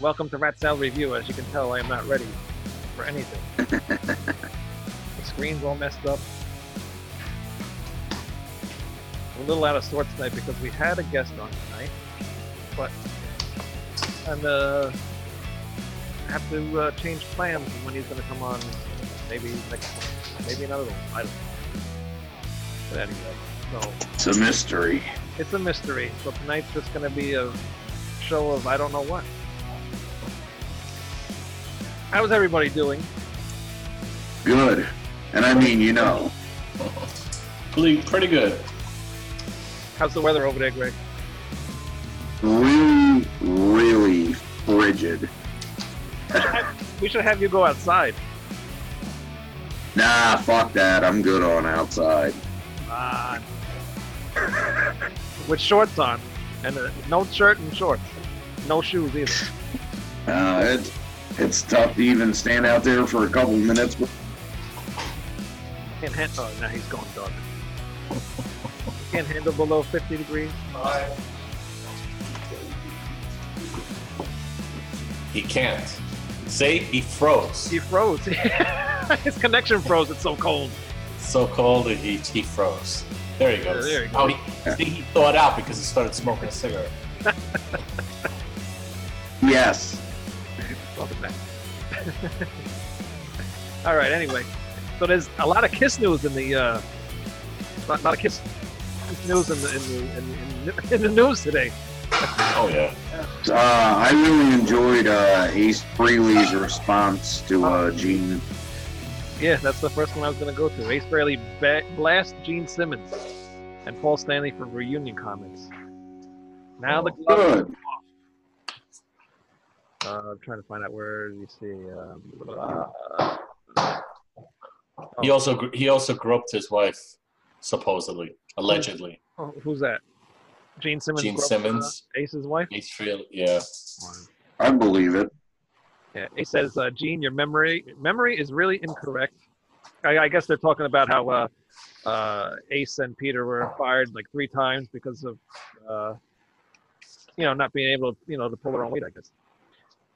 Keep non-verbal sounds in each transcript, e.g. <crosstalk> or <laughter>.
Welcome to Rat Salad Review. As you can tell, I am not ready for anything. <laughs> the screen's all messed up. We're a little out of sorts tonight because we had a guest on tonight, but and uh, have to uh, change plans on when he's going to come on. Maybe next maybe another one. I don't know. But anyway, so It's a mystery. it's a mystery. So tonight's just going to be a show of I don't know what. How's everybody doing? Good. And I mean, you know, Pretty, pretty good. How's the weather over there, Greg? really, really frigid. <laughs> We should have you go outside. Nah, fuck that. I'm good on outside. Ah. With shorts on, and uh, no shirt and shorts, no shoes either. Uh, it's it's tough to even stand out there for a couple minutes. But Can't handle. Oh, now he's going dog. Can't handle below 50 degrees. He can't. Say he froze. He froze. <laughs> His connection froze. It's so cold. so cold that he, he froze. There he goes. Yeah, there he goes. Oh, he, see, he thawed out because he started smoking a cigarette. yes, Welcome back. <laughs> All right. Anyway, so there's a lot of Kiss news in the uh, lot, lot of Kiss news in the in the, in, the, in the <laughs> news today. Oh yeah. uh, I really enjoyed uh, Ace Frehley's response to uh, Gene. Yeah, that's the first one I was going to go to. Ace Frehley ba- blast Gene Simmons and Paul Stanley for reunion comments. Now the glove. Good. Uh, I'm trying to find out where you see. Um, uh, He also he also groped his wife, supposedly, allegedly. oh, who's that? Gene Simmons. Gene Simmons. uh, Ace's wife. He's real. Yeah. I believe it. Yeah, Ace says, uh, Gene, your memory memory is really incorrect. I, I guess they're talking about how uh, uh, Ace and Peter were fired like three times because of, uh, you know, not being able to, you know, to pull their own weight. I guess.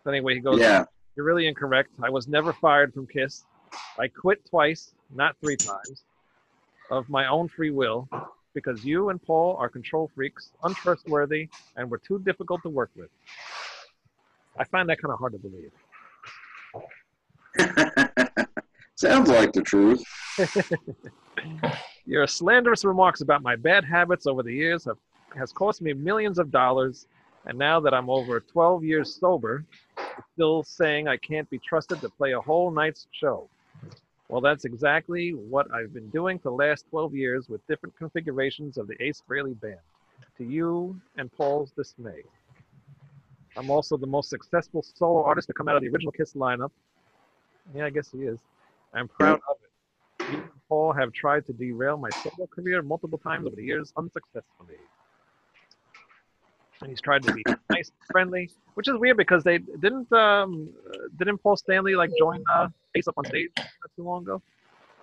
Anyway, he goes, Yeah. You're really incorrect. I was never fired from Kiss. I quit twice, not three times, of my own free will, because you and Paul are control freaks, untrustworthy, and were too difficult to work with. I find that kind of hard to believe. <laughs> Sounds like the truth. <laughs> Your slanderous remarks about my bad habits over the years have has cost me millions of dollars, and now that I'm over 12 years sober, still saying I can't be trusted to play a whole night's show. Well, that's exactly what I've been doing for the last 12 years with different configurations of the Ace Frehley band. To you and Paul's dismay. I'm also the most successful solo artist to come out of the original Kiss lineup. Yeah, I guess he is. I'm proud of it. You and Paul have tried to derail my solo career multiple times over the years unsuccessfully. And he's tried to be nice and friendly, which is weird because they didn't um uh, didn't Paul Stanley like join uh, Ace up on stage not too long ago.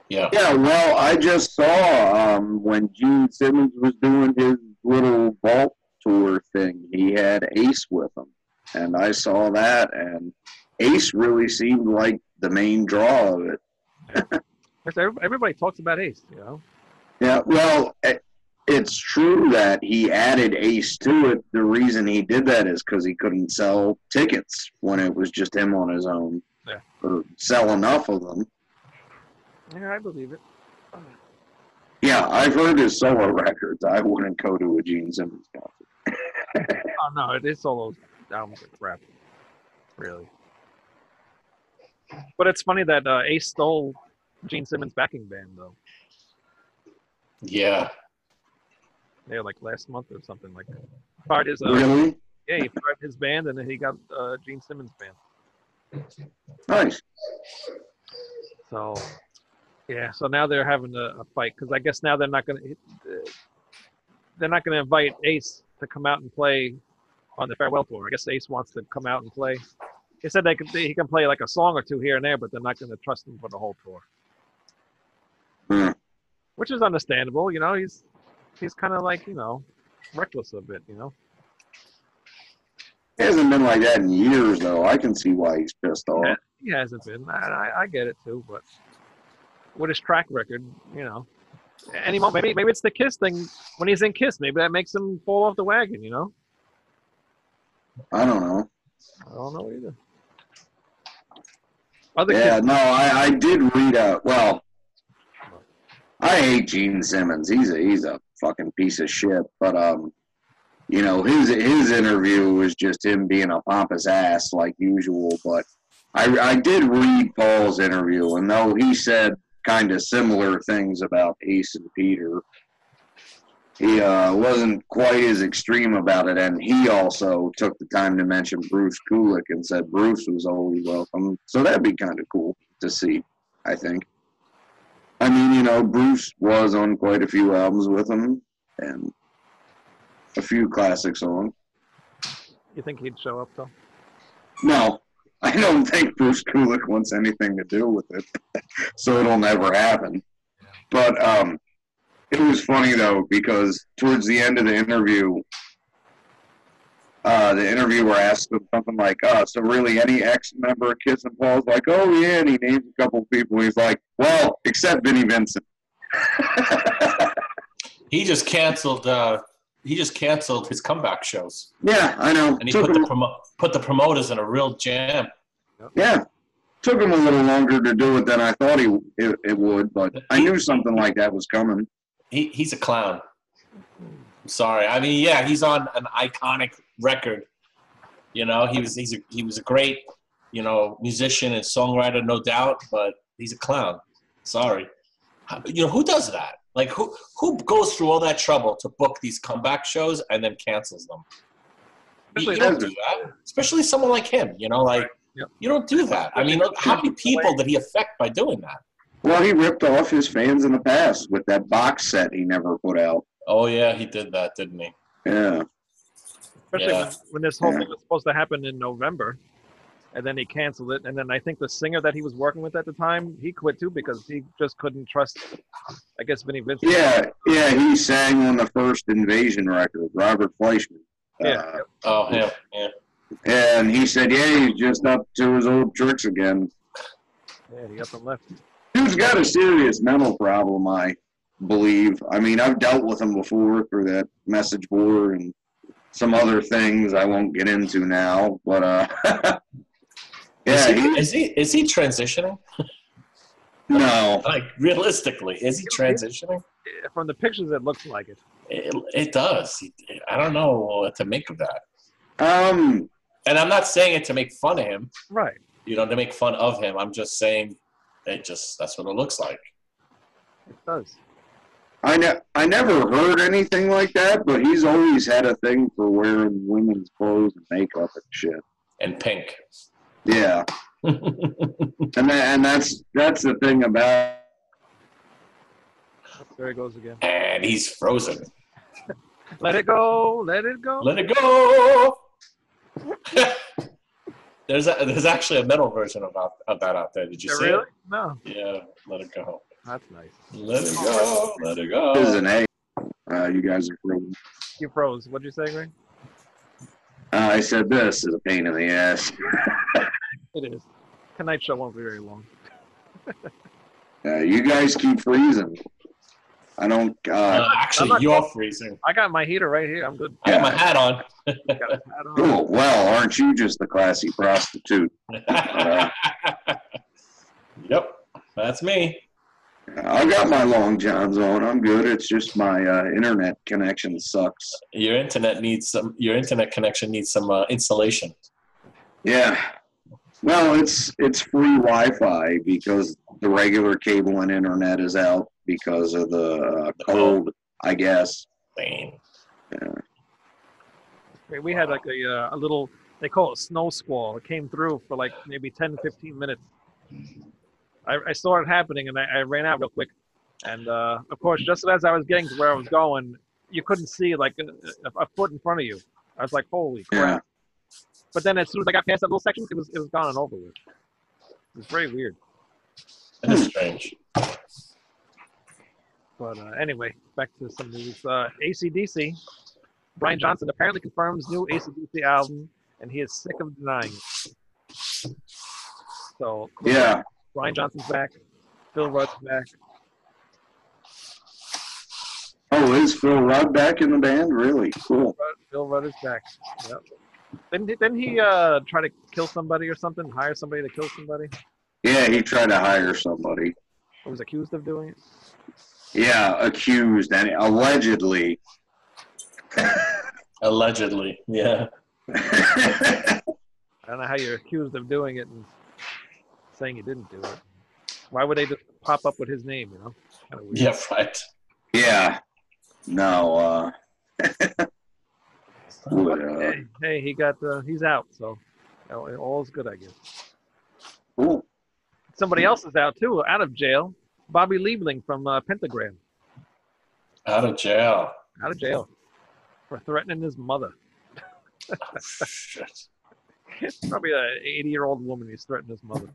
Yeah. Yeah, well, I just saw um, when Gene Simmons was doing his little vault tour thing, he had Ace with him. And I saw that, and Ace really seemed like the main draw of it. <laughs> Because Everybody talks about Ace, you know. Yeah, well, it- it's true that he added Ace to it. The reason he did that is because he couldn't sell tickets when it was just him on his own, Yeah. or sell enough of them. Yeah, I believe it. Yeah, I've heard his solo records. I wouldn't go to a Gene Simmons concert. <laughs> Oh no, it is solos albums are crap, really. But it's funny that uh, Ace stole Gene Simmons' backing band though. Yeah. Yeah, like last month or something. Like fired his uh, Really? yeah, he fired his band and then he got uh, Gene Simmons' band. Nice. So yeah, so now they're having a, a fight because I guess now they're not gonna they're not gonna invite Ace to come out and play on the farewell tour. I guess Ace wants to come out and play. He said they could he can play like a song or two here and there, but they're not gonna trust him for the whole tour. Hmm. Which is understandable, you know. He's he's kind of like you know reckless a bit, you know. He hasn't been like that in years, though. I can see why he's pissed off. Yeah. He hasn't been. I, I, I get it too, but with his track record, you know, any moment, maybe maybe it's the Kiss thing when he's in Kiss. Maybe that makes him fall off the wagon. You know, I don't know. I don't know either. Other Yeah, Kiss, no, I, I did read a well. I hate Gene Simmons. He's a he's a fucking piece of shit. But um, you know his his interview was just him being a pompous ass like usual. But I I did read Paul's interview, and though he said kind of similar things about Ace and Peter, he uh, wasn't quite as extreme about it. And he also took the time to mention Bruce Kulick and said Bruce was always welcome. So that'd be kind of cool to see. I think. I mean, you know, Bruce was on quite a few albums with him and a few classic songs. you think he'd show up though? No, I don't think Bruce Kulick wants anything to do with it, <laughs> so it'll never happen. But um, it was funny though because towards the end of the interview, uh, the interviewer asked him something like, "Uh, so really, any ex-member of Kiss and Paul's like, oh yeah," and he names a couple of people. He's like, "Well, except Vinnie Vincent." <laughs> He just canceled. Uh, he just canceled his comeback shows, yeah, I know. and he Took put him- the promo- put the promoters in a real jam. Yeah. Took him a little longer to do it than I thought he it, it would, but I knew something like that was coming. He he's a clown. I'm sorry. I mean, yeah, he's on an iconic record. You know, he was he's a, he was a great you know musician and songwriter, no doubt, but he's a clown. Sorry. You know who does that? Like who who goes through all that trouble to book these comeback shows and then cancels them? You, Especially you don't do that, especially someone like him. You know, like Yep. you don't do that. I mean, look, how many people did he affect by doing that? Well, he ripped off his fans in the past with that box set he never put out. Oh yeah, he did that, didn't he? Yeah. Especially Yeah. when, when this whole Yeah. thing was supposed to happen in November, and then he canceled it. And then I think the singer that he was working with at the time, he quit too because he just couldn't trust. I guess Vinnie Vincent. Yeah, yeah, he sang on the first Invasion record, Robert Fleischman. Yeah. Uh, Oh yeah, yeah. and he said, yeah, he's just up to his old tricks again. Yeah, he got and left. Dude's got a serious mental problem, I believe. I mean, I've dealt with him before through that message board and some other things I won't get into now. But uh, <laughs> Is, yeah, he, he, is he is he transitioning? no, <laughs> Like realistically, is he transitioning? From the pictures, it looks like it. It, it does. I don't know what to make of that. um, And I'm not saying it to make fun of him. Right. You know, to make fun of him. I'm just saying, it just that's what it looks like. It does. I ne- I never heard anything like that, but he's always had a thing for wearing women's clothes and makeup and shit. And pink. Yeah, <laughs> and tha- and that's that's the thing about There he goes again. and he's frozen. <laughs> Let it go. Let it go. Let it go. <laughs> there's a, there's actually a metal version of, of that out there. Did you Yeah, see really? it? No. Yeah. Let it go. That's nice. Let it go. Let it go. This is an A. Uh, you guys are frozen. You froze. What'd you say, Greg? Uh, I said this is a pain in the ass. <laughs> It is. Tonight show won't be very long. Uh, you guys keep freezing. I don't. Uh, Uh, actually, not- you're freezing. I got my heater right here. I'm good. I got my hat on. Got hat on. cool. Well, aren't you just the classy prostitute? <laughs> yep, that's me. I got my long johns on. I'm good. It's just my uh, internet connection sucks. Your internet needs some. Your internet connection needs some uh, installation. Yeah. Well, it's it's free Wi-Fi because the regular cable and internet is out because of the uh, cold. I guess. Thing. We- We had like a, uh, a little, they call it snow squall. It came through for like maybe 10, 15 minutes. I, I saw it happening and I, I ran out real quick. And uh, of course, just as I was getting to where I was going, you couldn't see like a, a foot in front of you. I was like, holy crap. Yeah. But then as soon as I got past that little section, it was, it was gone and over with. It was very weird. It is strange. But uh, anyway, back to some news. Uh, ACDC. Brian Johnson apparently confirms new ACDC album and he is sick of denying it. So Yeah. Brian Johnson's back, Phil Rudd's back. Oh, is Phil Rudd back in the band? Really? Cool. Rudd, Phil Rudd is back. Yep. Didn't he, didn't he uh, try to kill somebody or something? Hire somebody to kill somebody? Yeah, he tried to hire somebody. Or was accused of doing it? Yeah, accused and allegedly. <laughs> Allegedly, yeah. I don't know how you're accused of doing it and saying he didn't do it. Why would they just pop up with his name? You know, kind of weird. Yeah, right. yeah. No, uh, <laughs> would, uh, Hey, hey, he got uh, he's out, so all all's good, I guess. cool. Somebody else is out too, out of jail. Bobby Liebling from uh, Pentagram, Out of jail. out of jail for threatening his mother. <laughs> Shit. <laughs> Probably an 80 year old woman he's threatened his mother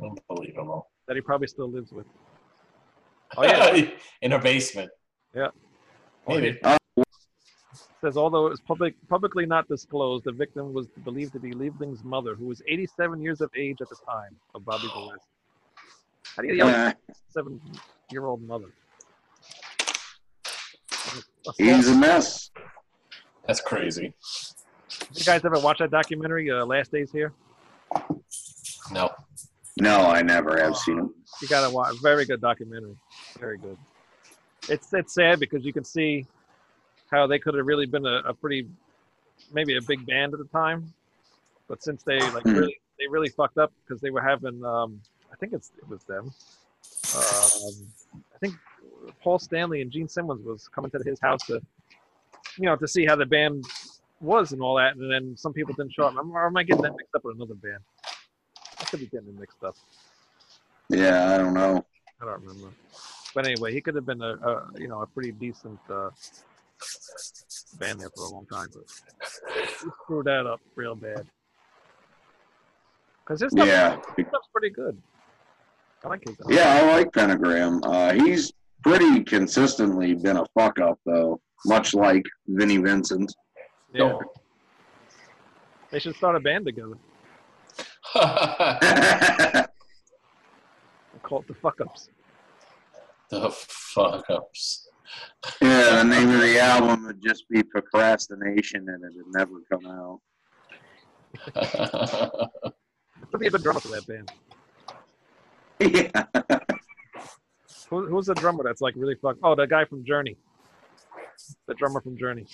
Unbelievable. that he probably still lives with. <laughs> Oh yeah, In her basement. Yeah. Maybe. says although it was public, publicly not disclosed, the victim was believed to be Liebling's mother, who was 87 years of age at the time of Bobby's arrest. How do you yell at Uh, a seven-year-old mother? he's a mess. That's crazy. You guys ever watch that documentary, uh, Last Days Here? No. No, I never have seen him. You gotta watch. A very good documentary. Very good. It's it's sad because you can see how they could have really been a, a pretty, maybe a big band at the time, but since they like Hmm. really they really fucked up because they were having um I think it's it was them. Um, I think Paul Stanley and Gene Simmons was coming to his house to, you know, to see how the band was and all that, and then some people didn't show up. Or am I getting that mixed up with another band? Could be getting mixed up. Yeah, I don't know. I don't remember. But anyway, he could have been a, a you know a pretty decent uh, band there for a long time, but he screwed that up real bad. Because his stuff, Yeah. his stuff's pretty good. I like his. Yeah, I like Pentagram. Uh, he's pretty consistently been a fuck up though, much like Vinnie Vincent. yeah. They should start a band together. The <laughs> Call it the Fuck Ups. The fuck ups. yeah, the name of the album would just be Procrastination, and it would never come out. Could be a good drummer for that band. yeah. Who, who's the drummer that's like really fuck? Oh, the guy from Journey. The drummer from Journey.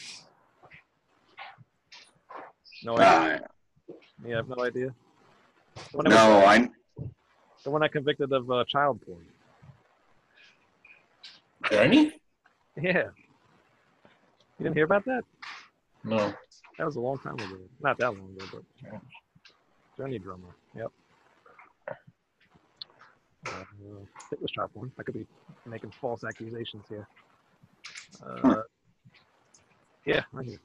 No idea. Uh, You have no idea. The one that no, I the one I convicted of uh, child porn. Journey? Yeah. You didn't hear about that? No. That was a long time ago. Not that long ago, but Journey drummer. Yep. Uh, it was child porn. I could be making false accusations here. Uh, yeah, right here.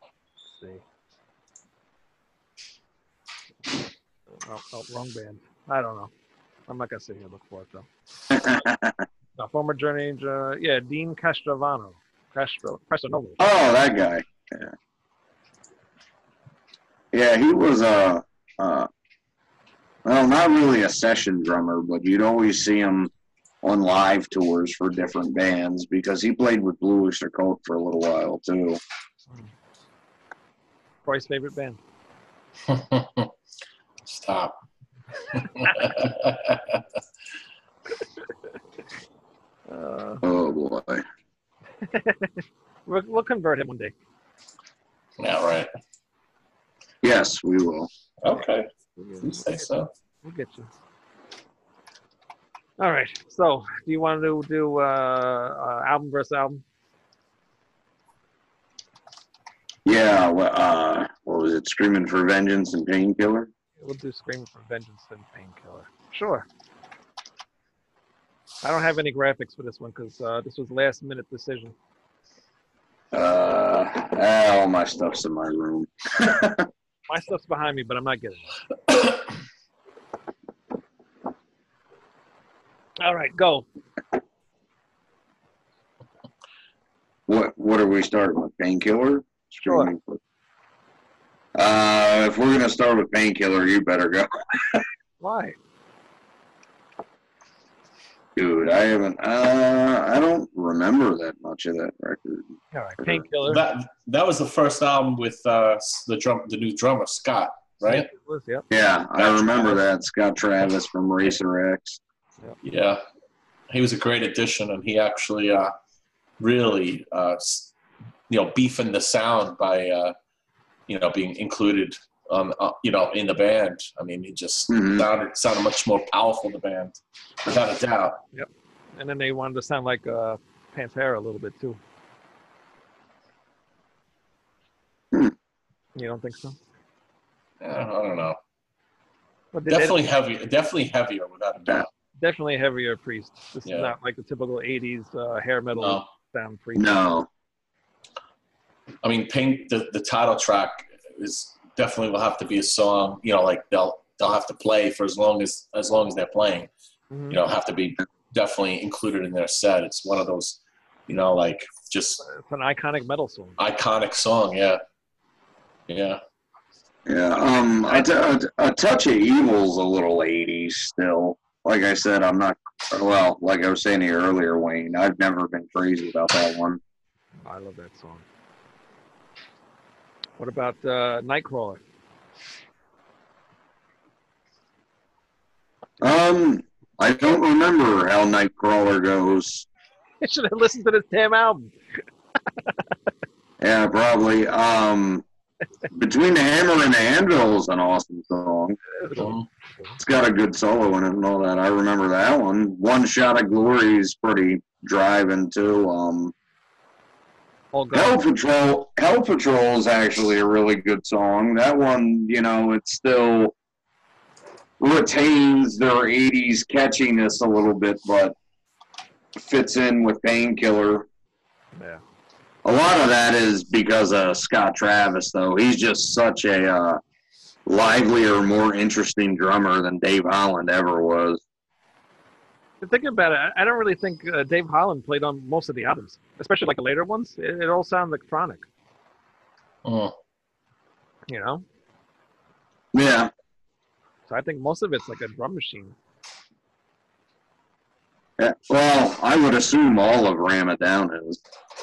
Let's see. Oh, oh, wrong band. I don't know. I'm not gonna sit here and look for it though. <laughs> Uh, former Journey, uh, yeah, Deen Castrovano. Castro, Castrovano. Oh, that guy. Yeah. Yeah, he was a, uh, well, not really a session drummer, but you'd always see him on live tours for different bands because he played with Blue Oyster Cult for a little while too. Roy's favorite band. <laughs> Stop. <laughs> Uh, Oh boy. <laughs> we'll, we'll convert him one day. yeah, right. Yes, we will. Okay. You say so. We'll get you. All right. So, do you want to do uh, uh, album versus album? Yeah. Uh, what was it? Screaming for Vengeance and Painkiller. We'll do Screaming for Vengeance and Painkiller. Sure. I don't have any graphics for this one because uh, this was last minute decision. Uh, ah, all my stuff's in my room. <laughs> My stuff's behind me, but I'm not getting it. All right, go. What What are we starting with? Painkiller. Sure. Screaming for- Uh, if we're gonna start with painkiller, you better go, Why? dude. I haven't. Uh, I don't remember that much of that record. All right, painkiller. That that was the first album with uh, the drum, the new drummer Scott, right? Yep. Yeah, I remember Travis. that Scott Travis from Racer X. Yeah, he was a great addition, and he actually uh, really, uh, s- you know, beefing the sound by, uh, you know, being included, um, uh, you know, in the band. I mean, he just Mhm. sounded sounded much more powerful. The band, without a doubt. Yep. And then they wanted to sound like uh, Pantera a little bit too. Hmm. You don't think so? I don't, I don't know. But they- they- Definitely heavy. Definitely heavier, without a doubt. definitely heavier priest. This Yeah. is not like the typical '80s uh, hair metal No. sound priest. No, I mean, Pink, the, the title track is definitely will have to be a song. You know, like they'll they'll have to play for as long as as long as they're playing. Mhm. You know, have to be definitely included in their set. It's one of those, you know, like just It's an iconic metal song. iconic song. Yeah, yeah. yeah. Um, a, t- a, a touch of evil's a little '80s still. Like I said, I'm not. Well, like I was saying to you earlier, Wayne, I've never been crazy about that one. I love that song. What about uh, Nightcrawler? Um, I don't remember how Nightcrawler goes. <laughs> I should have listened to this damn album. Yeah, probably. Um, Between the Hammer and the Anvil is an awesome song. It's got a good solo in it and all that. I remember that one. One Shot of Glory is pretty driving too. Um, All Hell Patrol. Hell Patrol is actually a really good song. That one, you know, it still retains their '80s catchiness a little bit, but fits in with Painkiller. Yeah. A lot of that is because of Scott Travis, though. He's just such a uh, livelier, more interesting drummer than Dave Holland ever was. But Thinking about it, I- don't really think uh, Dave Holland played on most of the albums, especially like the later ones. It, it all sounds electronic, mm. you know. Yeah, So I think most of it's like a drum machine. Yeah, well, I would assume all of Ram It Down is.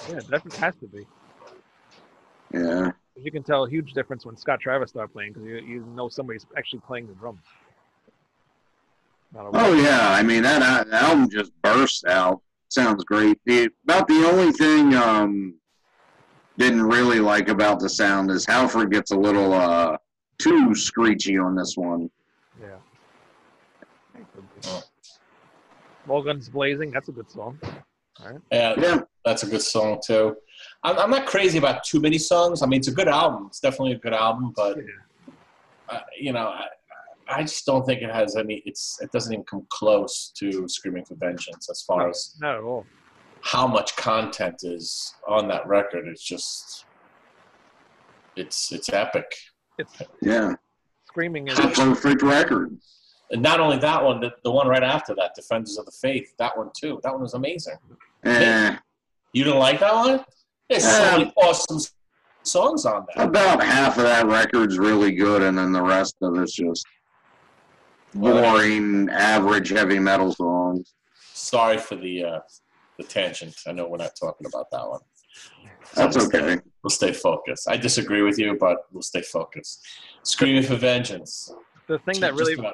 Yeah, it definitely has to be. Yeah. You can tell a huge difference when Scott Travis started playing because you, you know somebody's actually playing the drums. Not a Oh yeah, I mean that, uh, album just bursts out. Sounds great. The, about the only thing um didn't really like about the sound is Halford gets a little uh too screechy on this one. Yeah. Oh. All Guns Blazing, that's a good song. Yeah, Yeah, that's a good song too. I'm, I'm not crazy about too many songs. I mean, it's a good album. It's definitely a good album, but Yeah. uh, you know, I, I just don't think it has any. It's it doesn't even come close to Screaming for Vengeance as far as Not at all. how much content is on that record. It's just, it's it's epic. It's yeah. screaming is It's a perfect record. And not only that one, the, the one right after that, Defenders of the Faith, that one too. That one was amazing. Eh, You didn't like that one? There's so Um, many awesome songs on that. about half of that record's really good, and then the rest of it's just boring, average heavy metal songs. Sorry for the uh, the tangent. I know we're not talking about that one. That's we'll stay- okay. We'll stay focused. I disagree with you, but we'll stay focused. Screaming for Vengeance. the thing that really about-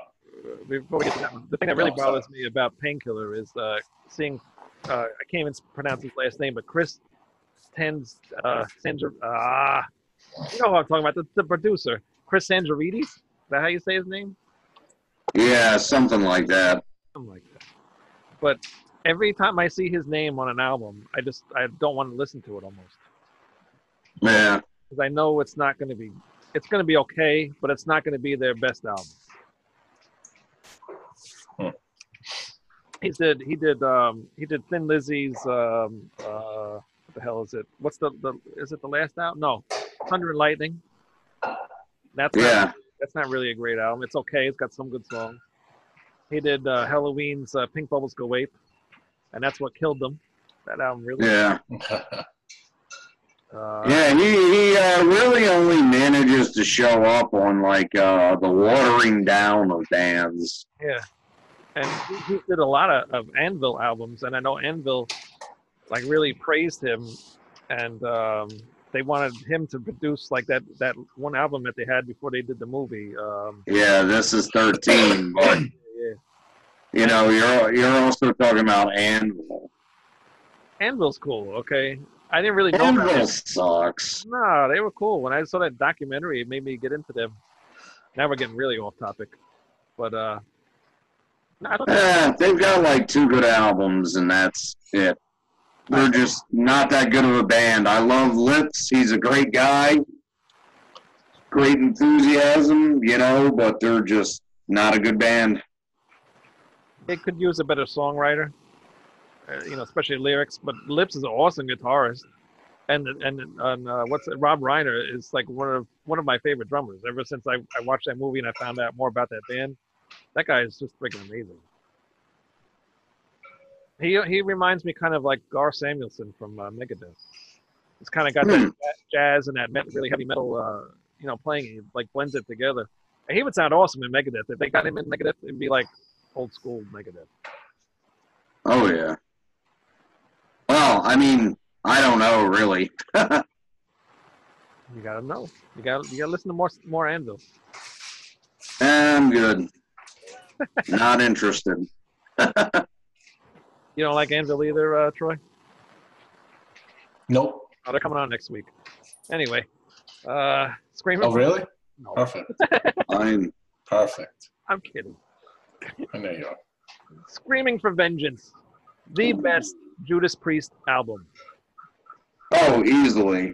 before we get to that, the thing that really No, sorry. bothers me about Painkiller is uh, seeing uh, I can't even pronounce his last name, but Chris Tens uh, Sandra ah you know who I'm talking about the, the producer Chris Sandrides. Is that how you say his name? Yeah, something like that. Something like that. But every time I see his name on an album, I just I don't want to listen to it almost Yeah. because I know it's not going to be it's going to be okay, but it's not going to be their best album. Hmm. He did he did um he did Thin Lizzy's um uh what the hell is it? What's the, the is it the last album? No. Thunder and Lightning. That's Yeah. That's not really a great album. It's okay. It's got some good songs. He did uh, Helloween's uh, Pink Bubbles Go Ape, and that's what killed them. That album really. Yeah. <laughs> Uh, Yeah, he he uh, really only manages to show up on like uh, the watering down of bands. Yeah, and he, he did a lot of, of Anvil albums, and I know Anvil like really praised him, and um, they wanted him to produce like that that one album that they had before they did the movie. Um, Yeah, this is thirteen, <coughs> but yeah, you know you're you're also talking about Anvil. Anvil's cool. Okay, I didn't really know. Anvil That. sucks. No, they were cool. When I saw that documentary, it made me get into them. Now we're getting really off topic, but uh, no, I don't think Eh, they've got like two good albums, and that's it. They're just not that good of a band. I love Lips. He's a great guy. Great enthusiasm, you know, but they're just not a good band. they could use a better songwriter, uh, you know, especially lyrics. But Lips is an awesome guitarist, and and and uh, what's it, Robb Reiner is like one of one of my favorite drummers. Ever since I, I watched that movie and I found out more about that band, that guy is just freaking amazing. He he reminds me kind of like Gar Samuelson from uh, Megadeth. It's kind of got that Hmm. jazz and that met, really heavy metal, uh, you know, playing. He like blends it together. And he would sound awesome in Megadeth. If they got him in Megadeth, it'd be like old school Megadeth. Oh yeah. Well, I mean, I don't know really. <laughs> You gotta know. You gotta you gotta listen to more more Anvil. I'm good. Not interested. <laughs> You don't like Anvil either, uh, Troy? Nope. Oh, they're coming on next week. Anyway, uh, Screaming. Oh, really? No, Perfect. <laughs> I'm Perfect. I'm kidding. I know you are. Screaming for Vengeance, the best Judas Priest album. oh easily.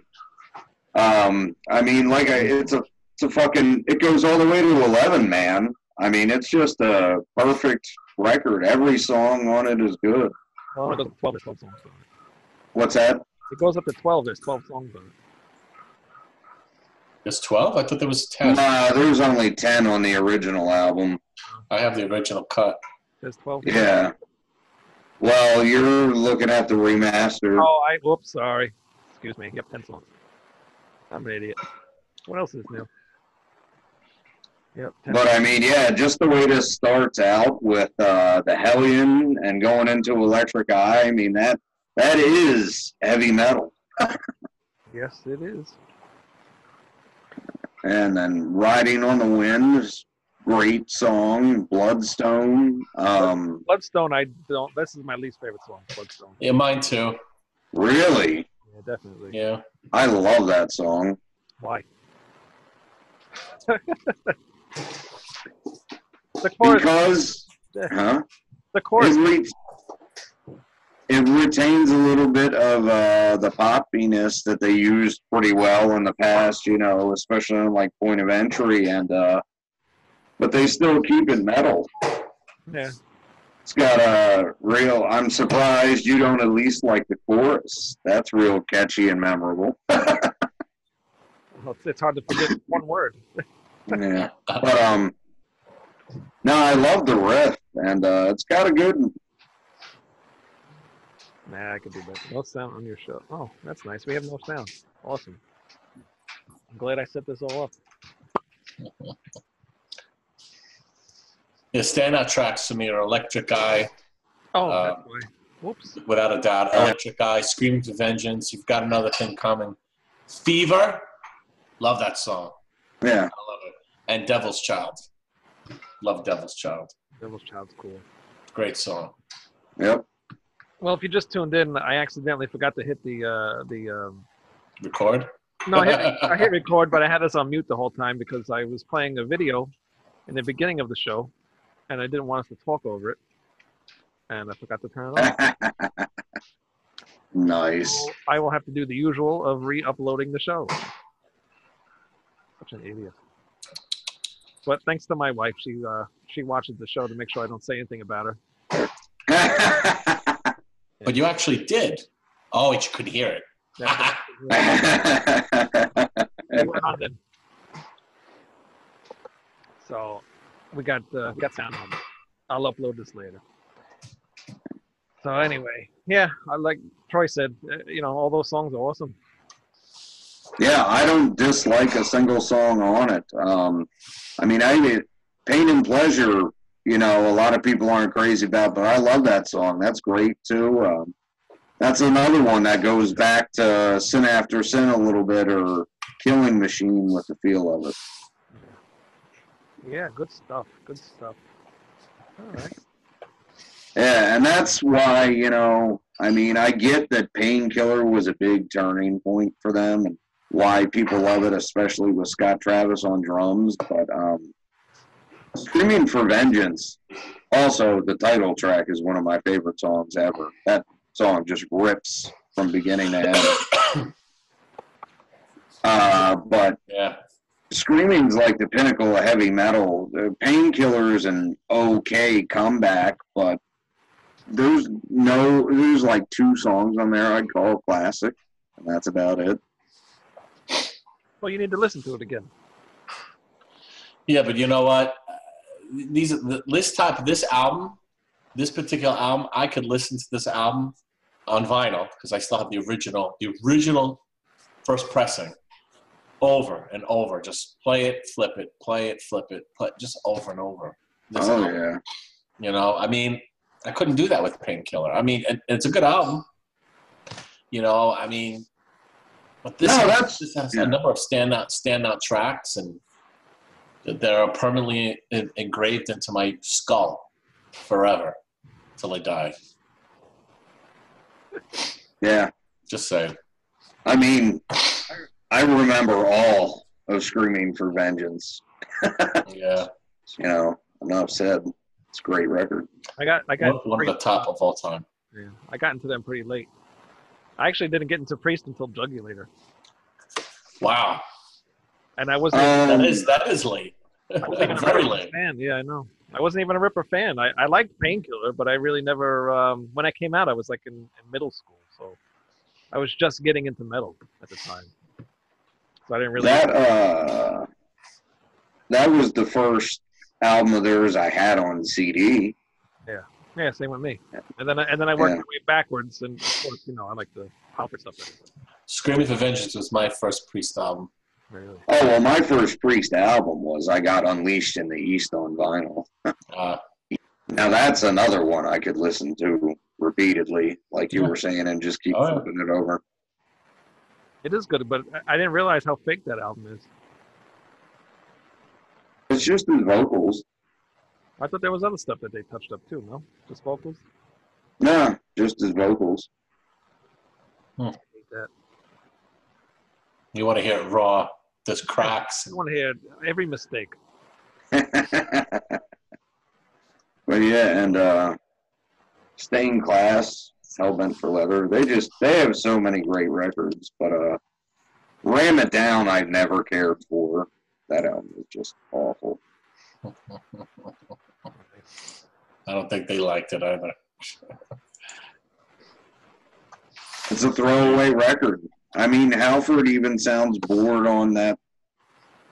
Um, I mean, like I, it's a it's a fucking it goes all the way to eleven, man. I mean, it's just a perfect record. Every song on it is good. Well, it goes to 12. 12 songs on it. What's that? It goes up to 12. There's 12 songs on it. There's 12? I thought there was 10. Nah, there's only ten on the original album. I have the original cut. There's 12. Yeah. Well, you're looking at the remaster. Oh, I. Whoops. Sorry. Excuse me. Yep, 10 songs. I'm an idiot. What else is new? Yep. But I mean, yeah, just the way this starts out with uh, the Hellion and going into Electric Eye. I mean that that is heavy metal. <laughs> Yes, it is. And then Riding on the Wind is great song. Bloodstone. Um, Bloodstone, I don't. This is my least favorite song. Bloodstone. Yeah, mine too. really, Yeah, definitely. Yeah. I love that song. Why? <laughs> the chorus. Because, huh? The chorus. It, re- it retains a little bit of uh, the poppiness that they used pretty well in the past, you know, especially on like Point of Entry, and uh, but they still keep it metal. Yeah. It's got a real. I'm surprised you don't at least like the chorus. That's real catchy and memorable. <laughs> Well, it's, it's hard to forget one word. <laughs> yeah, but um, no, I love the riff, and uh, it's got a good. Nah, I could do better. No sound on your show. Oh, that's nice. We have no sound. Awesome. I'm glad I set this all up. The standout tracks to me are Electric Eye, Oh, Uh, that's why. Whoops. without a doubt. Electric Eye, Screaming for Vengeance. You've got another thing coming. Fever. Love that song. Yeah, I love it. And Devil's Child. Love Devil's Child. Devil's Child's cool. Great song. yep. Well, if you just tuned in, I accidentally forgot to hit the uh, the. Um, Record. no, I hit, I hit <laughs> record, but I had us on mute the whole time because I was playing a video in the beginning of the show, and I didn't want us to talk over it, and I forgot to turn it off. <laughs> nice. So I will have to do the usual of re-uploading the show. Such an idiot. But thanks to my wife, she uh, she watches the show to make sure I don't say anything about her. <laughs> But you actually did. Oh, you couldn't hear it. That's- <laughs> Hey, we're on then. So we got uh, got sound on. I'll upload this later. So anyway, yeah, I like Troy said. uh, You know, all those songs are awesome. Yeah, I don't dislike a single song on it. Um, I mean, I Pain and Pleasure. You know, a lot of people aren't crazy about, but I love that song. That's great too. Um, that's another one that goes back to Sin After Sin a little bit, or Killing Machine with the feel of it. Yeah, good stuff. Good stuff. All right. Yeah, and that's why you know. I mean, I get that Painkiller was a big turning point for them, and why people love it, especially with Scott Travis on drums. But um, Screaming for Vengeance, also the title track is one of my favorite songs ever. That song just rips from beginning to end. Uh, but Yeah. Screaming's like the pinnacle of heavy metal. Painkillers and okay comeback, but there's no there's like two songs on there I'd call classic, and that's about it. Well, you need to listen to it again. Yeah, but you know what? These the, this type this album, this particular album, I could listen to this album on vinyl because I still have the original, the original first pressing, over and over. Just play it, flip it, play it, flip it, play, just over and over. This oh album, yeah. You know, I mean, I couldn't do that with Painkiller. I mean, and, and it's a good album. You know, I mean, but this, No, that's- this has yeah. a number of standout standout tracks, and that are permanently en- engraved into my skull forever till I die. Yeah. Just saying. I mean I remember all of Screaming for Vengeance. <laughs> Yeah, You know, enough said. It's a great record. I got I got one, one of the top of all time. Yeah, I got into them pretty late. I actually didn't get into Priest until Jugulator, Wow, and I wasn't. Um, that is that is late. I wasn't even a Very Ripper late. fan. Yeah, I know. I wasn't even a Ripper fan. I, I liked Painkiller, but I really never. Um, when I came out, I was like in, in middle school, so I was just getting into metal at the time. So I didn't really. That uh that was the first album of theirs I had on CD. Yeah, same with me. And then I, and then I worked Yeah. my way backwards, and of course, you know, I like the proper stuff. Screaming for Vengeance was my first Priest album. Really. Oh well my first Priest album was I got Unleashed in the East on vinyl. Uh, <laughs> Now that's another one I could listen to repeatedly, like you Yeah. were saying, and just keep Oh, yeah. flipping it over. It is good, but I- I didn't realize how fake that album is. It's just his vocals. I thought there was other stuff that they touched up too. No, just vocals. Nah, just his vocals. Hate that. you want to hear it raw? There's cracks. I want to hear every mistake. <laughs> but yeah, and uh Stained Class, Hellbent for Leather. They just they have so many great records, but uh Ram It Down I've never cared for. That album is just awful. <laughs> I don't think they liked it either. It's a throwaway record. I mean Halford even sounds bored on that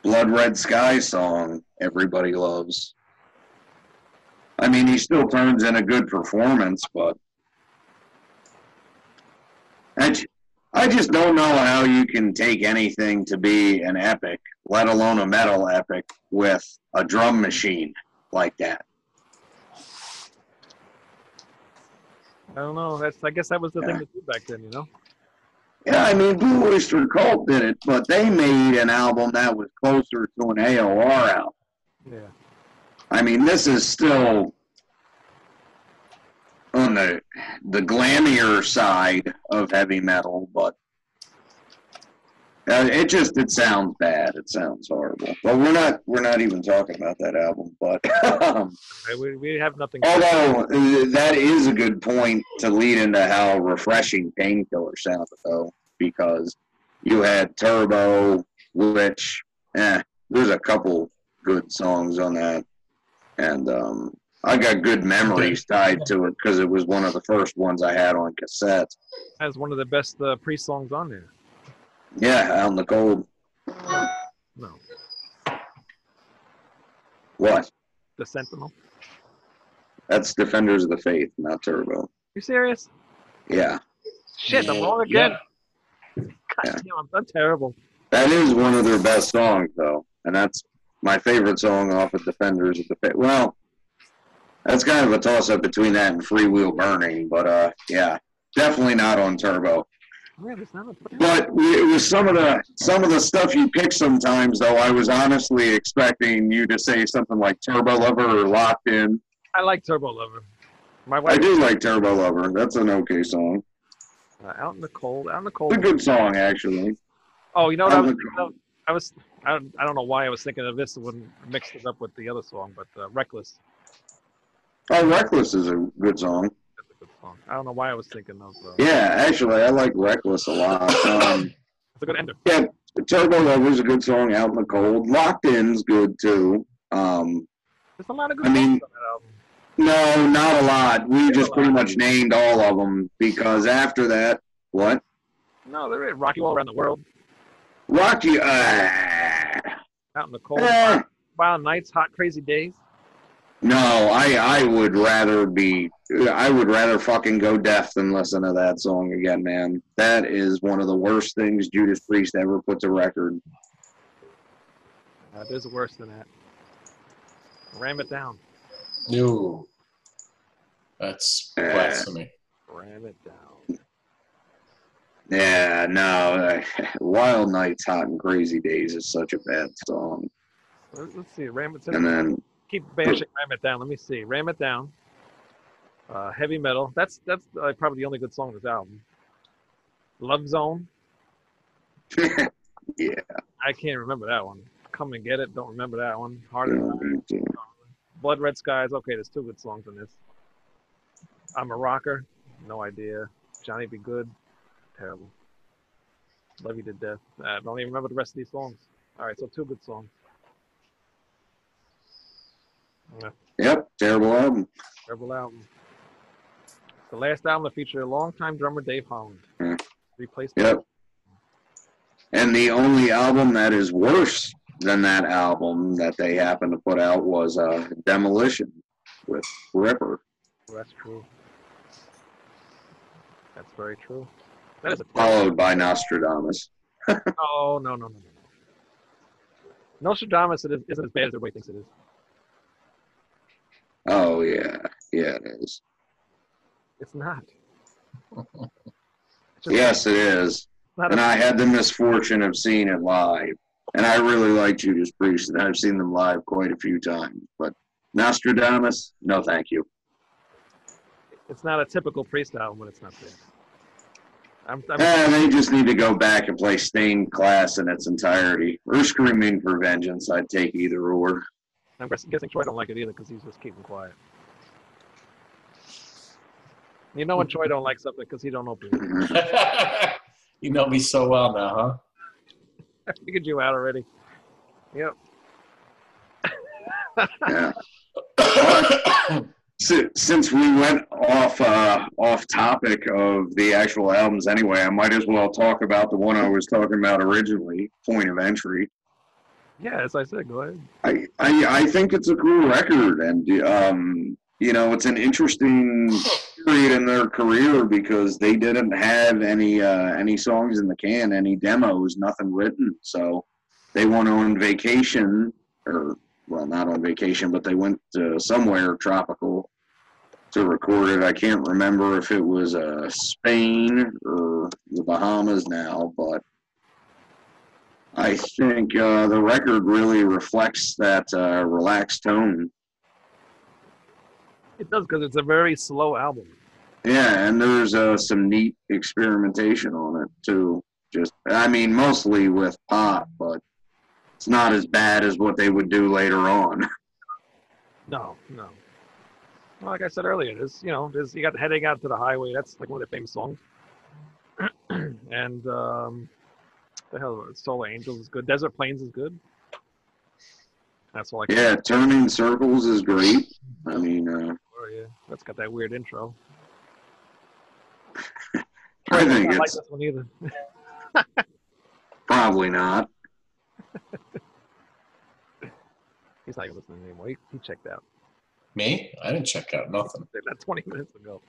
Blood Red Sky song everybody loves. I mean he still turns in a good performance, but I just don't know how you can take anything to be an epic, let alone a metal epic, with a drum machine like that. I don't know. That's I guess that was the Yeah. thing to do back then. You know. Yeah, I mean, Blue Oyster Cult did it, but they made an album that was closer to an AOR album. Yeah. I mean, this is still on the the glamier side of heavy metal, but uh, it just it sounds bad. It sounds horrible. But we're not we're not even talking about that album. But <laughs> um, We, we have nothing. although uh, that is a good point to lead into how refreshing Painkiller sounded, though, because you had Turbo, which eh, there's a couple good songs on that, and um, I got good memories <laughs> tied to it because it was one of the first ones I had on cassette. has one of the best uh, pre songs on there. Yeah, out in the cold. No, What? the Sentinel. That's Defenders of the Faith, not Turbo. You serious? Yeah. Shit, I'm wrong again. yeah. God Yeah. damn, I'm terrible. That is one of their best songs, though, and that's my favorite song off of Defenders of the Faith. Well, that's kind of a toss-up between that and Freewheel Burning, but uh, yeah, definitely not on Turbo. Yeah, there's not a- But it was some of the some of the stuff you pick sometimes, though. I was honestly expecting you to say something like Turbo Lover or Locked In. I like Turbo Lover. My wife I do like Turbo Lover. That's an okay song. uh, out in the cold, out in the It's cold. a good song, actually. Oh, you know what I was in the thinking of? I was, I don't, I don't know why I was thinking of this when mixed it up with the other song, but uh, Reckless. Oh, Reckless is a good song. That's a good song. I don't know why I was thinking of. Uh, Yeah, actually, I like Reckless a lot. Um, <coughs> It's a good ender. yeah, Turbo Lover's a good song. Out in the Cold. Locked In's good too. Um, There's a lot of good I mean- songs on that album. no, not a lot. We There's just pretty much named all of them because after that, what? No, they're in Rocky All Around the World. Rocky. Uh, Out in the cold. eh. Wild Nights, Hot Crazy Days. No, I I would rather be I would rather fucking go deaf than listen to that song again, man. That is one of the worst things Judas Priest ever put to record. Uh, there's worse than that. Ram it down. No. That's Uh, blasphemy. Ram it down. Yeah, no, <laughs> Wild Nights, Hot and Crazy Days is such a bad song. Let's, let's see. Ram it down. And down. then Keep bashing Ram it down. Let me see. Ram it down. Uh, heavy metal. That's that's uh, probably the only good song on this album. Love Zone. <laughs> yeah, I can't remember that one. Come and get it. Don't remember that one. Harder. Than yeah. Blood Red Skies. Okay, there's two good songs on this. I'm a rocker. No idea. Johnny Be Good. Terrible. Love You to Death. I don't even remember the rest of these songs. All right, so two good songs. Yeah, Yep, terrible album. terrible album. The last album that featured a longtime drummer Dave Holland. Hmm. Replaced. Yep. And the only album that is worse than that album that they happened to put out was uh, Demolition with Ripper. That's true. That's very true. That is a followed by Nostradamus. <laughs> Oh no no no no. no. Nostradamus is- isn't as bad as everybody thinks it is. Oh yeah, yeah it is. It's not. <laughs> It's Yes, it is. And I had the misfortune of seeing it live, and I really like Judas Priest, and I've seen them live quite a few times. But Nostradamus, no, thank you. it's not a typical priest album, but it's not bad. I'm, I'm, Eh, they just need to go back and play Stained Class in its entirety, or Screaming for Vengeance. I'd take either or. I'm guessing Troy don't like it either because he's just keeping quiet. You know when Troy don't like something because he don't open it. <laughs> you know me so well now, huh? <laughs> I figured you out already. Yep. <coughs> Yeah. Since we went off uh, off topic of the actual albums anyway, I might as well talk about the one I was talking about originally, Point of Entry. Yeah, as I said, go ahead. I, I, I think it's a cool record, and um, you know, it's an interesting period in their career because they didn't have any uh, any songs in the can, any demos, nothing written. So they went on vacation, or well, not on vacation, but they went to somewhere tropical to record it. I can't remember if it was uh, Spain or the Bahamas now, but I think uh, the record really reflects that uh, relaxed tone. It does because it's a very slow album. Yeah, and there's uh, some neat experimentation on it too. Just, I mean, mostly with pop, but it's not as bad as what they would do later on. <laughs> No, no. Well, like I said earlier, there's you know, there's you got heading out to the highway. That's like one of their famous songs. <clears throat> and um, the hell, Solar Angels is good. Desert Plains is good. That's all I can. Yeah, Turning Circles is great. I mean, uh, Oh, yeah, that's got that weird intro. <laughs> I think I like it's this one either. <laughs> probably not. <laughs> He's not even listening anymore. He, he checked out. me? I didn't check out nothing. Did that 20 minutes ago.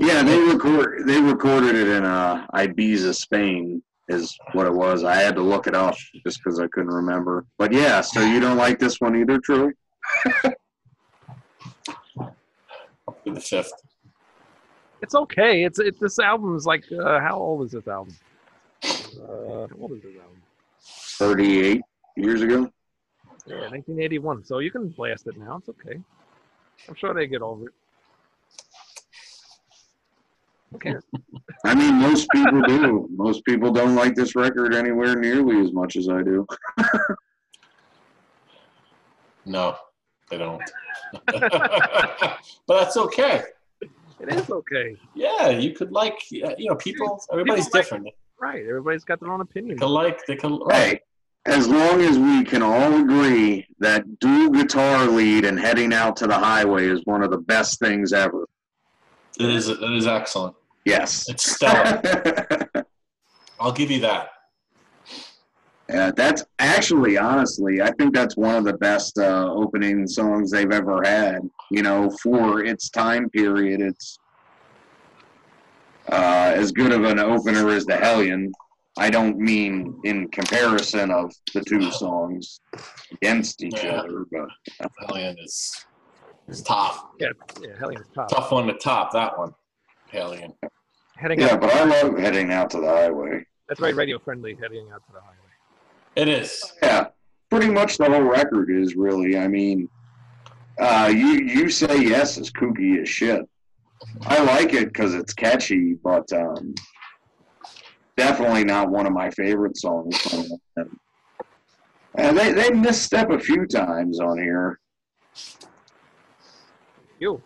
Yeah, they record they recorded it in uh, Ibiza, Spain. Is what it was. I had to look it up just because I couldn't remember. But yeah, so you don't like this one either, Troy? <laughs> The fifth. It's okay. It's it. This album's like uh, how old is this album? Uh, how old is this album? 38 years ago. Yeah, 1981. So you can blast it now. It's okay. I'm sure they get over it. Okay. I mean, most people do. Most people don't like this record anywhere nearly as much as I do. <laughs> No, they don't. <laughs> but that's okay. It is okay. Yeah, you could like, uh, you know, people. Everybody's People like- different. Right. Everybody's got their own opinion. They can like, they can. Right. Hey, as long as we can all agree that dual guitar lead and heading out to the highway is one of the best things ever. It is. It is excellent. Yes. It's stellar. <laughs> I'll give you that. Yeah, that's actually, honestly, I think that's one of the best uh, opening songs they've ever had. You know, for its time period, it's uh, as good of an opener as the Hellion. I don't mean in comparison of the two songs against each Yeah. other, but Hellion is is tough. Yeah. Yeah. Hellion's top. Tough one to top. That one. Hellion. Heading yeah, out. but I love heading out to the highway. That's very radio friendly. Heading out to the highway. It is. Yeah, pretty much the whole record is really. I mean, uh, you you say yes is kooky as shit. I like it because it's catchy, but um, definitely not one of my favorite songs. from them. And they they misstep a few times on here. You.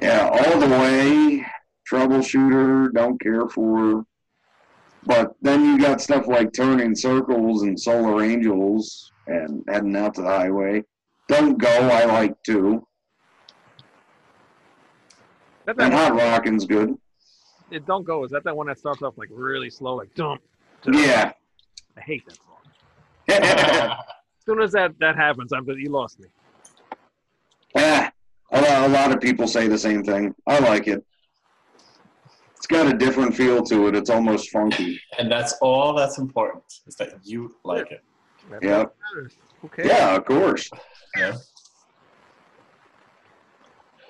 Yeah, all the way, troubleshooter, don't care for. But then you got stuff like turning circles and solar angels and heading out to the highway. Don't go, I like too. That And hot rocking's good. it don't go. Is that that one that starts off like really slow, like dump? dump? Yeah. I hate that song. <laughs> As soon as that that happens, I'm you lost me. A lot, a lot of people say the same thing. I like it. It's got a different feel to it. It's almost funky. <laughs> and that's all that's important is that you like it. That's Yeah. all. Okay. Yeah, of course. Yeah.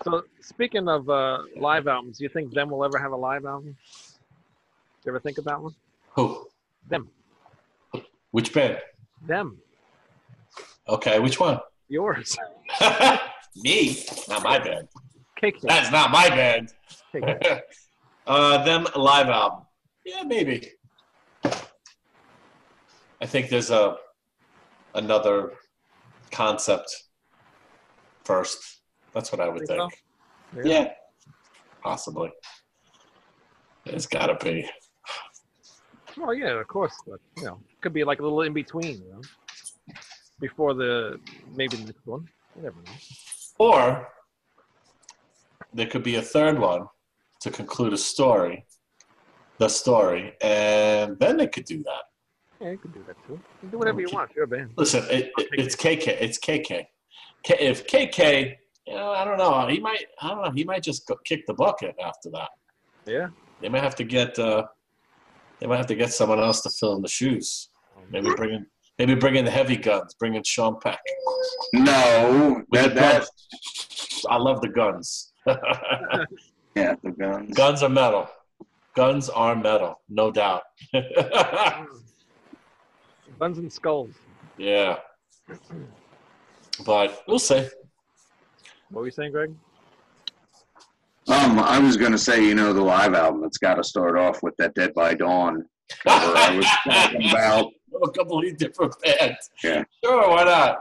So speaking of uh, live albums, do you think them will ever have a live album? Do you ever think about one? Who? Them. Which band? Them. Okay, which one? Yours. <laughs> Me? Not my band. That's not my band. <laughs> Uh, them live album. Yeah, maybe. I think there's a another concept first. That's what I would Think think. so? Yeah, possibly. It's gotta be. Oh yeah, of course. But you know, could be like a little in between. You know, before the maybe the next one. You never know. Or there could be a third one to conclude a story, the story, and then they could do that. Yeah, you could do that too. You can do whatever you want. You're a band. Listen, it, it, it's KK. It's KK. K, if KK, you know, I don't know. He might. I don't know. He might just go, kick the bucket after that. Yeah. They might have to get. Uh, they might have to get someone else to fill in the shoes. Maybe bring in. Maybe bring in the heavy guns. Bring in Sean Peck. No, that the that. I love the guns. <laughs> yeah, the guns. guns are metal. Guns are metal, no doubt. <laughs> Guns and skulls. yeah. But we'll see. What were you saying, Greg? Um, I was gonna say, you know, the live album. It's got to start off with that Dead by Dawn. cover I was <laughs> talking about. A completely different <laughs> band. Yeah. Sure, why not?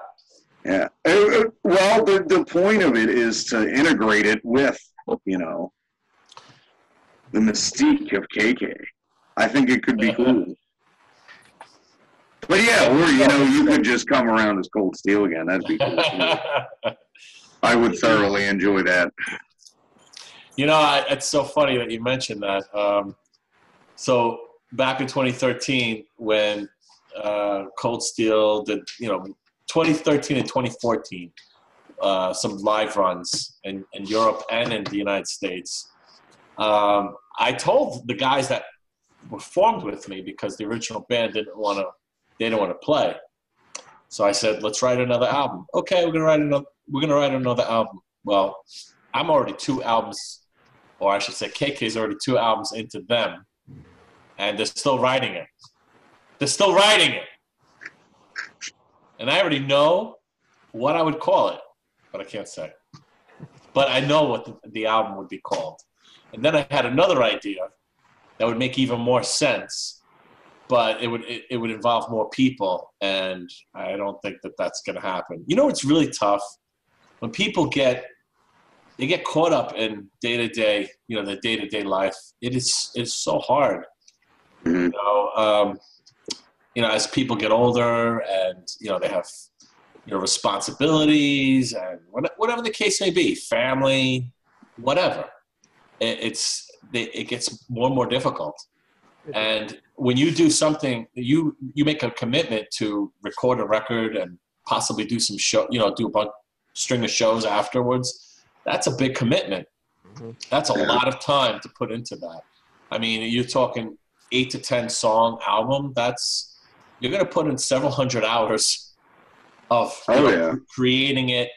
Yeah. Uh, uh, Well, the the point of it is to integrate it with, you know, the mystique of KK. I think it could be cool. But yeah, or you know, you could <laughs> just come around as Cold Steel again. That'd be cool. <laughs> I would thoroughly enjoy that. you know, I, it's so funny that you mentioned that. Um, so back in 2013, when uh, Cold Steel did, you know, 2013 and 2014, uh, some live runs in, in Europe and in the United States. Um, I told the guys that were formed with me because the original band didn't want to they didn't want to play. So I said, let's write another album. Okay, we're gonna write another we're gonna write another album. Well, I'm already two albums, or I should say, KK's already two albums into them, and they're still writing it. They're still writing it, and I already know what I would call it, but I can't say. But I know what the, the album would be called, and then I had another idea that would make even more sense, but it would it, it would involve more people, and I don't think that that's going to happen. You know, it's really tough when people get they get caught up in day to day, you know, the day to day life. It is it's so hard. Mhm. You know, um, you know, as people get older and you know they have you know responsibilities and whatever the case may be, family, whatever. It, it's it gets more and more difficult. And when you do something, you you make a commitment to record a record and possibly do some show, you know, do a bunch, string of shows afterwards. That's a big commitment. Mhm. That's a lot of time to put into that. I mean, you're talking eight to ten song album. That's you're going to put in several hundred hours of Oh, know, yeah. creating it,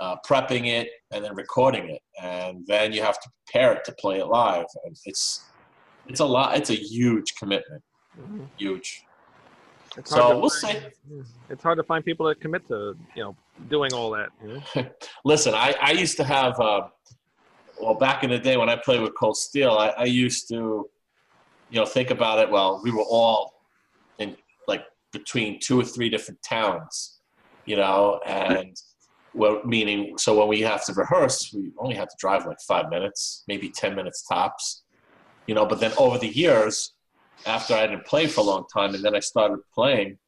uh, prepping it, and then recording it, and then you have to prepare it to play it live. And it's it's a lot. It's a huge commitment. Mhm. Huge. It's So hard to we'll find- It's hard to find people that commit to you know doing all that. You know? <laughs> Listen, I, I used to have, uh, well, back in the day when I played with Cold Steel, I, I used to, you know, think about it. Well, we were all in like between two or three different towns, you know, and well, meaning, so when we have to rehearse, we only have to drive like five minutes, maybe 10 minutes tops, you know, but then over the years, after I didn't play for a long time and then I started playing,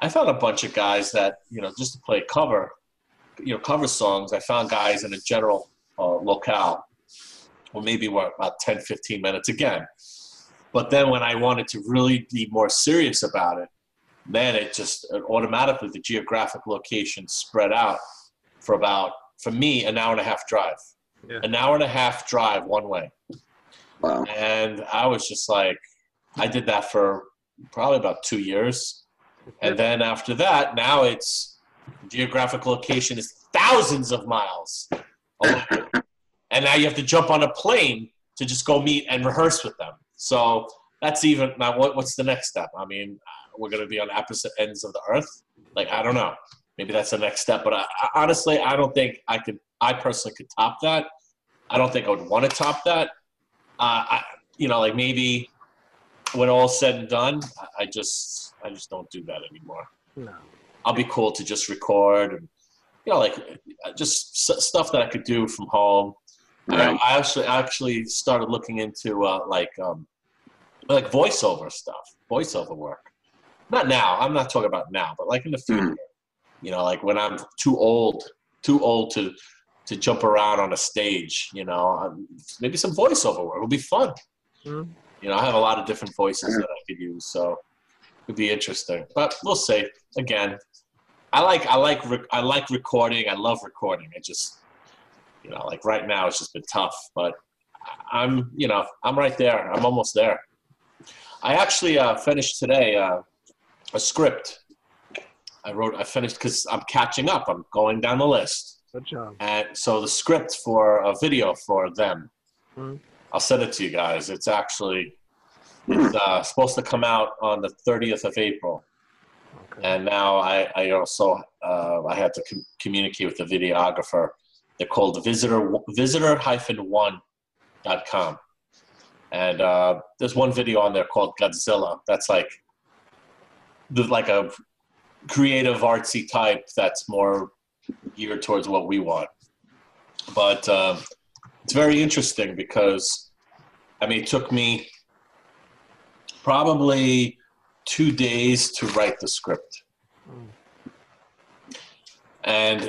I found a bunch of guys that, you know, just to play cover, you know cover songs i found guys in a general uh, locale well maybe what about 10 15 minutes again. But then when i wanted to really be more serious about it then it just uh, automatically the geographic location spread out for about for me an hour and a half drive Yeah. an hour and a half drive one way Wow. and i was just like i did that for probably about two years and then after that now it's geographic location is thousands of miles away. <laughs> and now you have to jump on a plane to just go meet and rehearse with them so that's even now what, what's the next step i mean we're going to be on opposite ends of the earth like i don't know maybe that's the next step but I, I, honestly i don't think i could i personally could top that i don't think i would want to top that uh, I, you know like maybe when all's said and done I- i just i just don't do that anymore No. I'll be cool to just record and you know like just s- stuff that I could do from home. I, I actually actually started looking into uh, like um, like voiceover stuff, voiceover work. Not now. I'm not talking about now, but like in the future. You know, like when I'm too old, too old to to jump around on a stage. You know, um, maybe some voiceover work would be fun. Mhm. You know, I have a lot of different voices that I could use, so it'd be interesting. But we'll see. Again, I like I like rec- I like recording. I love recording. It just you know like right now it's just been tough, but I- I'm you know I'm right there. I'm almost there. I actually uh, finished today uh, a script. I wrote I finished because I'm catching up. I'm going down the list, Good job. and so the script for a video for them. Mhm. I'll send it to you guys. It's actually it's uh, supposed to come out on the 30th of April Okay. and now I, I also uh, I had to com- communicate with the videographer. They're called visitor visitor hyphen one dot com, and uh, there's one video on there called Godzilla. That's like like a creative artsy type that's more geared towards what we want. But um, it's very interesting because I mean it took me probably two days to write the script Mm. and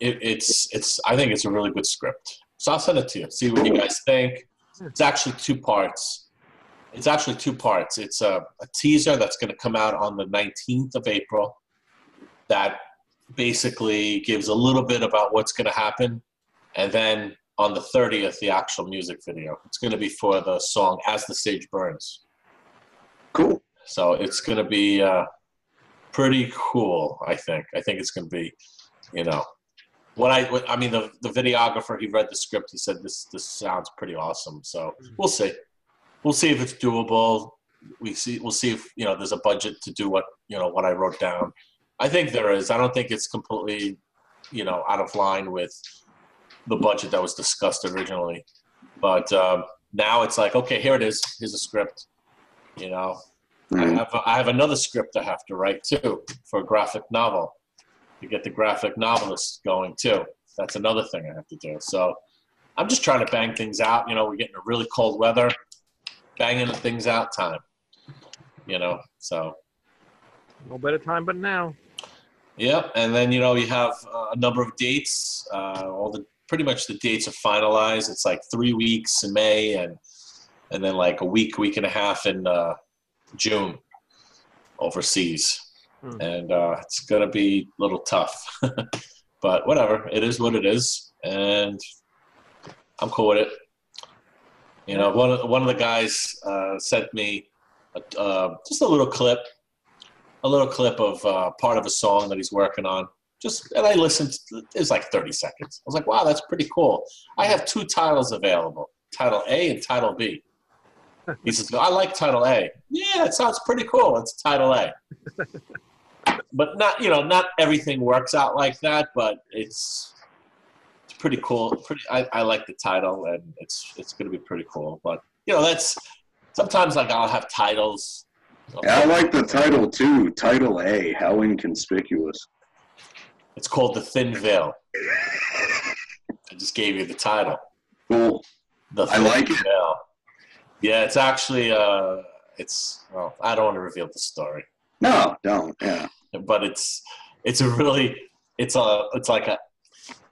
it, it's it's i think it's a really good script so i'll send it to you see what you guys think it's actually two parts it's actually two parts it's a, a teaser that's going to come out on the 19th of april that basically gives a little bit about what's going to happen and then on the 30th the actual music video it's going to be for the song as the sage burns Cool. So it's going to be uh, pretty cool. I think. I think it's going to be, you know, what I what, I mean the the videographer he read the script. He said this this sounds pretty awesome. So we'll see. We'll see if it's doable. We see. We'll see if you know there's a budget to do what you know what I wrote down. I think there is. I don't think it's completely, you know, out of line with the budget that was discussed originally. But um, now it's like, okay, here it is. Here's a script. You know, I Mm. have I have another script I have to write too for a graphic novel to get the graphic novelist going too. That's another thing I have to do. So I'm just trying to bang things out. You know, we're getting a really cold weather, banging things out time. You know, so No better time but now. Yep, and then you know you have uh, a number of dates. Uh, all the pretty much the dates are finalized. It's like three weeks in May, and and then like a week, week and a half in uh, June overseas, Hmm. and uh, it's gonna be a little tough. <laughs> but whatever, it is what it is, and I'm cool with it. You know, one of one of the guys uh, sent me a, uh, just a little clip a little clip of uh, part of a song that he's working on. Just and I listened. To, it was like 30 seconds. I was like, wow, that's pretty cool. I have two titles available: Title A and Title B. He says, I like Title A. Yeah, that sounds pretty cool. It's Title A. <laughs> but not, you know, not everything works out like that. But it's it's pretty cool. Pretty, I, I like the title, and it's it's going to be pretty cool. But you know, that's sometimes like I'll have titles. Yeah, I like the title too. Title A. How inconspicuous. It's called The Thin Veil. I just gave you the title. Cool. The I Thin like it. Veil. Yeah, it's actually uh it's well, I don't want to reveal the story, No, don't. Yeah. but it's it's a really it's a it's like a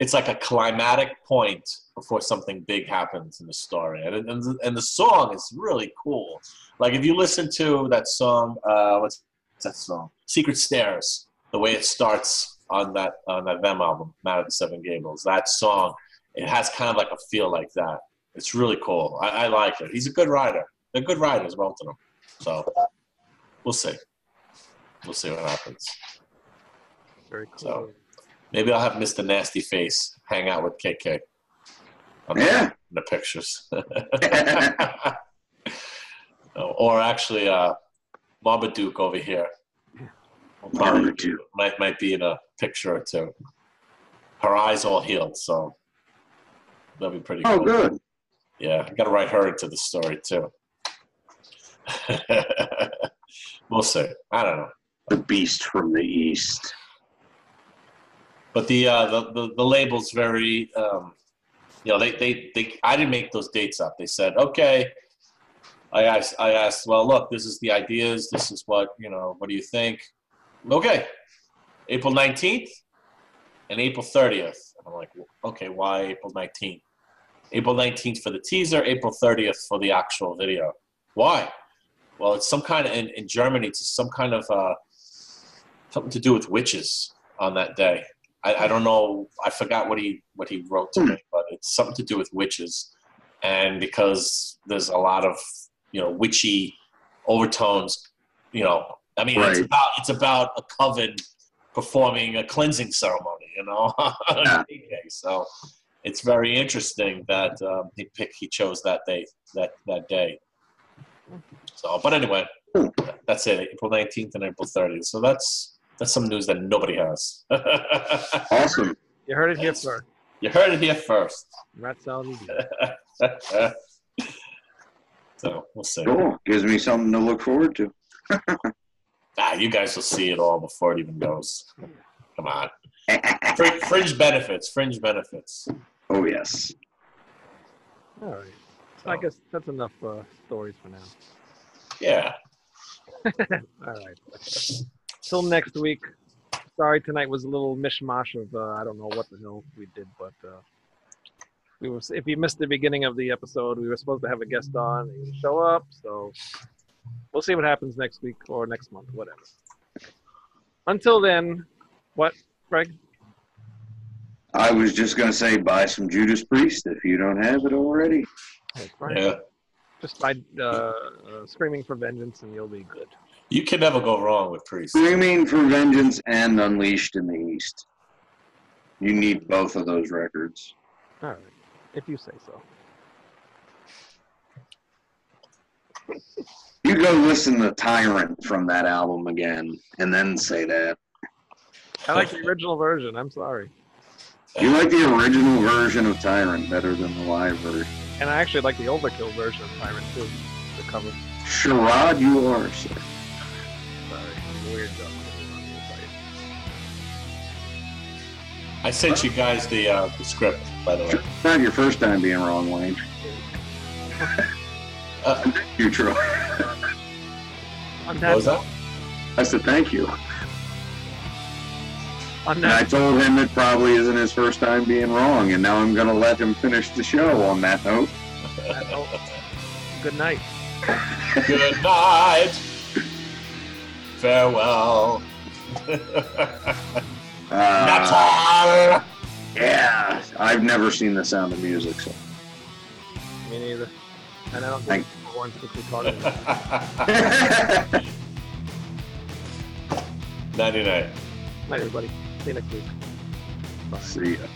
it's like a climatic point before something big happens in the story, and and the, and the song is really cool. Like if you listen to that song, uh, what's that song? Secret Stairs. The way it starts on that on that Them album, Manor of the Seven Gables. That song, it has kind of like a feel like that. It's really cool. I, I like it. He's a good writer. They're good writers, both of them. So we'll see. We'll see what happens. Very cool. So- Maybe I'll have Mr. Nasty Face hang out with KK. the- Yeah. in the pictures. <laughs> Or actually, uh, Marmaduke over here. Will probably Marmaduke. might might be in a picture or two. Her eyes all healed, so that'll be pretty Oh, cool. good. Yeah, I got to write her into the story too. <laughs> we'll see. I don't know. The beast from the east. But the uh, the, the the label's very, um, you know, they, they they I didn't make those dates up. They said, okay. I asked I asked, well, look, this is the ideas. This is what you know. What do you think? Okay, April nineteenth and April thirtieth. I'm like, okay, why April nineteenth? April nineteenth for the teaser. April thirtieth for the actual video. Why? Well, it's some kind of in, in Germany. It's some kind of uh, something to do with witches on that day. I, I don't know. I forgot what he what he wrote to me, but it's something to do with witches, and because there's a lot of you know witchy overtones. You know, I mean, it's about it's about a coven performing a cleansing ceremony. You know, <laughs> Yeah. <laughs> So it's very interesting that um, he picked he chose that day that that day. So, but anyway, Hmm. that's it. April nineteenth and April thirtieth. So that's that's some news that nobody has. <laughs> Awesome. You heard it here first. you heard it here first. Rat salad media. so we'll see. Cool. Gives me something to look forward to. <laughs> Ah, you guys will see it all before it even goes. <laughs> Come on. Fr- fringe benefits. Fringe benefits. oh, yes. All right. So I guess that's enough uh, stories for now. Yeah. All right. Till next week. Sorry, tonight was a little mishmash of uh, I don't know what the hell we did, but uh, we were. If you missed the beginning of the episode, we were supposed to have a guest on. He didn't show up, so we'll see what happens next week or next month, whatever. Until then, what, Greg? I was just going to say buy some Judas Priest if you don't have it already. That's right. Yeah. Just by uh, uh, screaming for vengeance, and you'll be good. You can never go wrong with Priest. Screaming for Vengeance and Unleashed in the East. You need both of those records. All right, if you say so. You go listen to Tyrant from that album again, and then say that. I like the original version. I'm sorry, You like the original version of Tyrant better than the live version. and I actually like the Overkill version of Tyrant too. The cover. Sherrod, you are, sir. Sorry, I'm weird. Though. I sent you guys the uh, the script, by the way. It's not your first time being wrong, Wayne. Uh, <laughs> Thank you, Troy. On what was that, that? I said thank you. on And I told him it probably isn't his first time being wrong, and now I'm going to let him finish the show on that note, good night. Good night. Farewell. <laughs> Uh, Natal. yeah, I've never seen The Sound of Music, so. Me neither. And I don't think people want to quickly talk about it. Nighty night. Night, everybody. See you next week. Bye. See ya.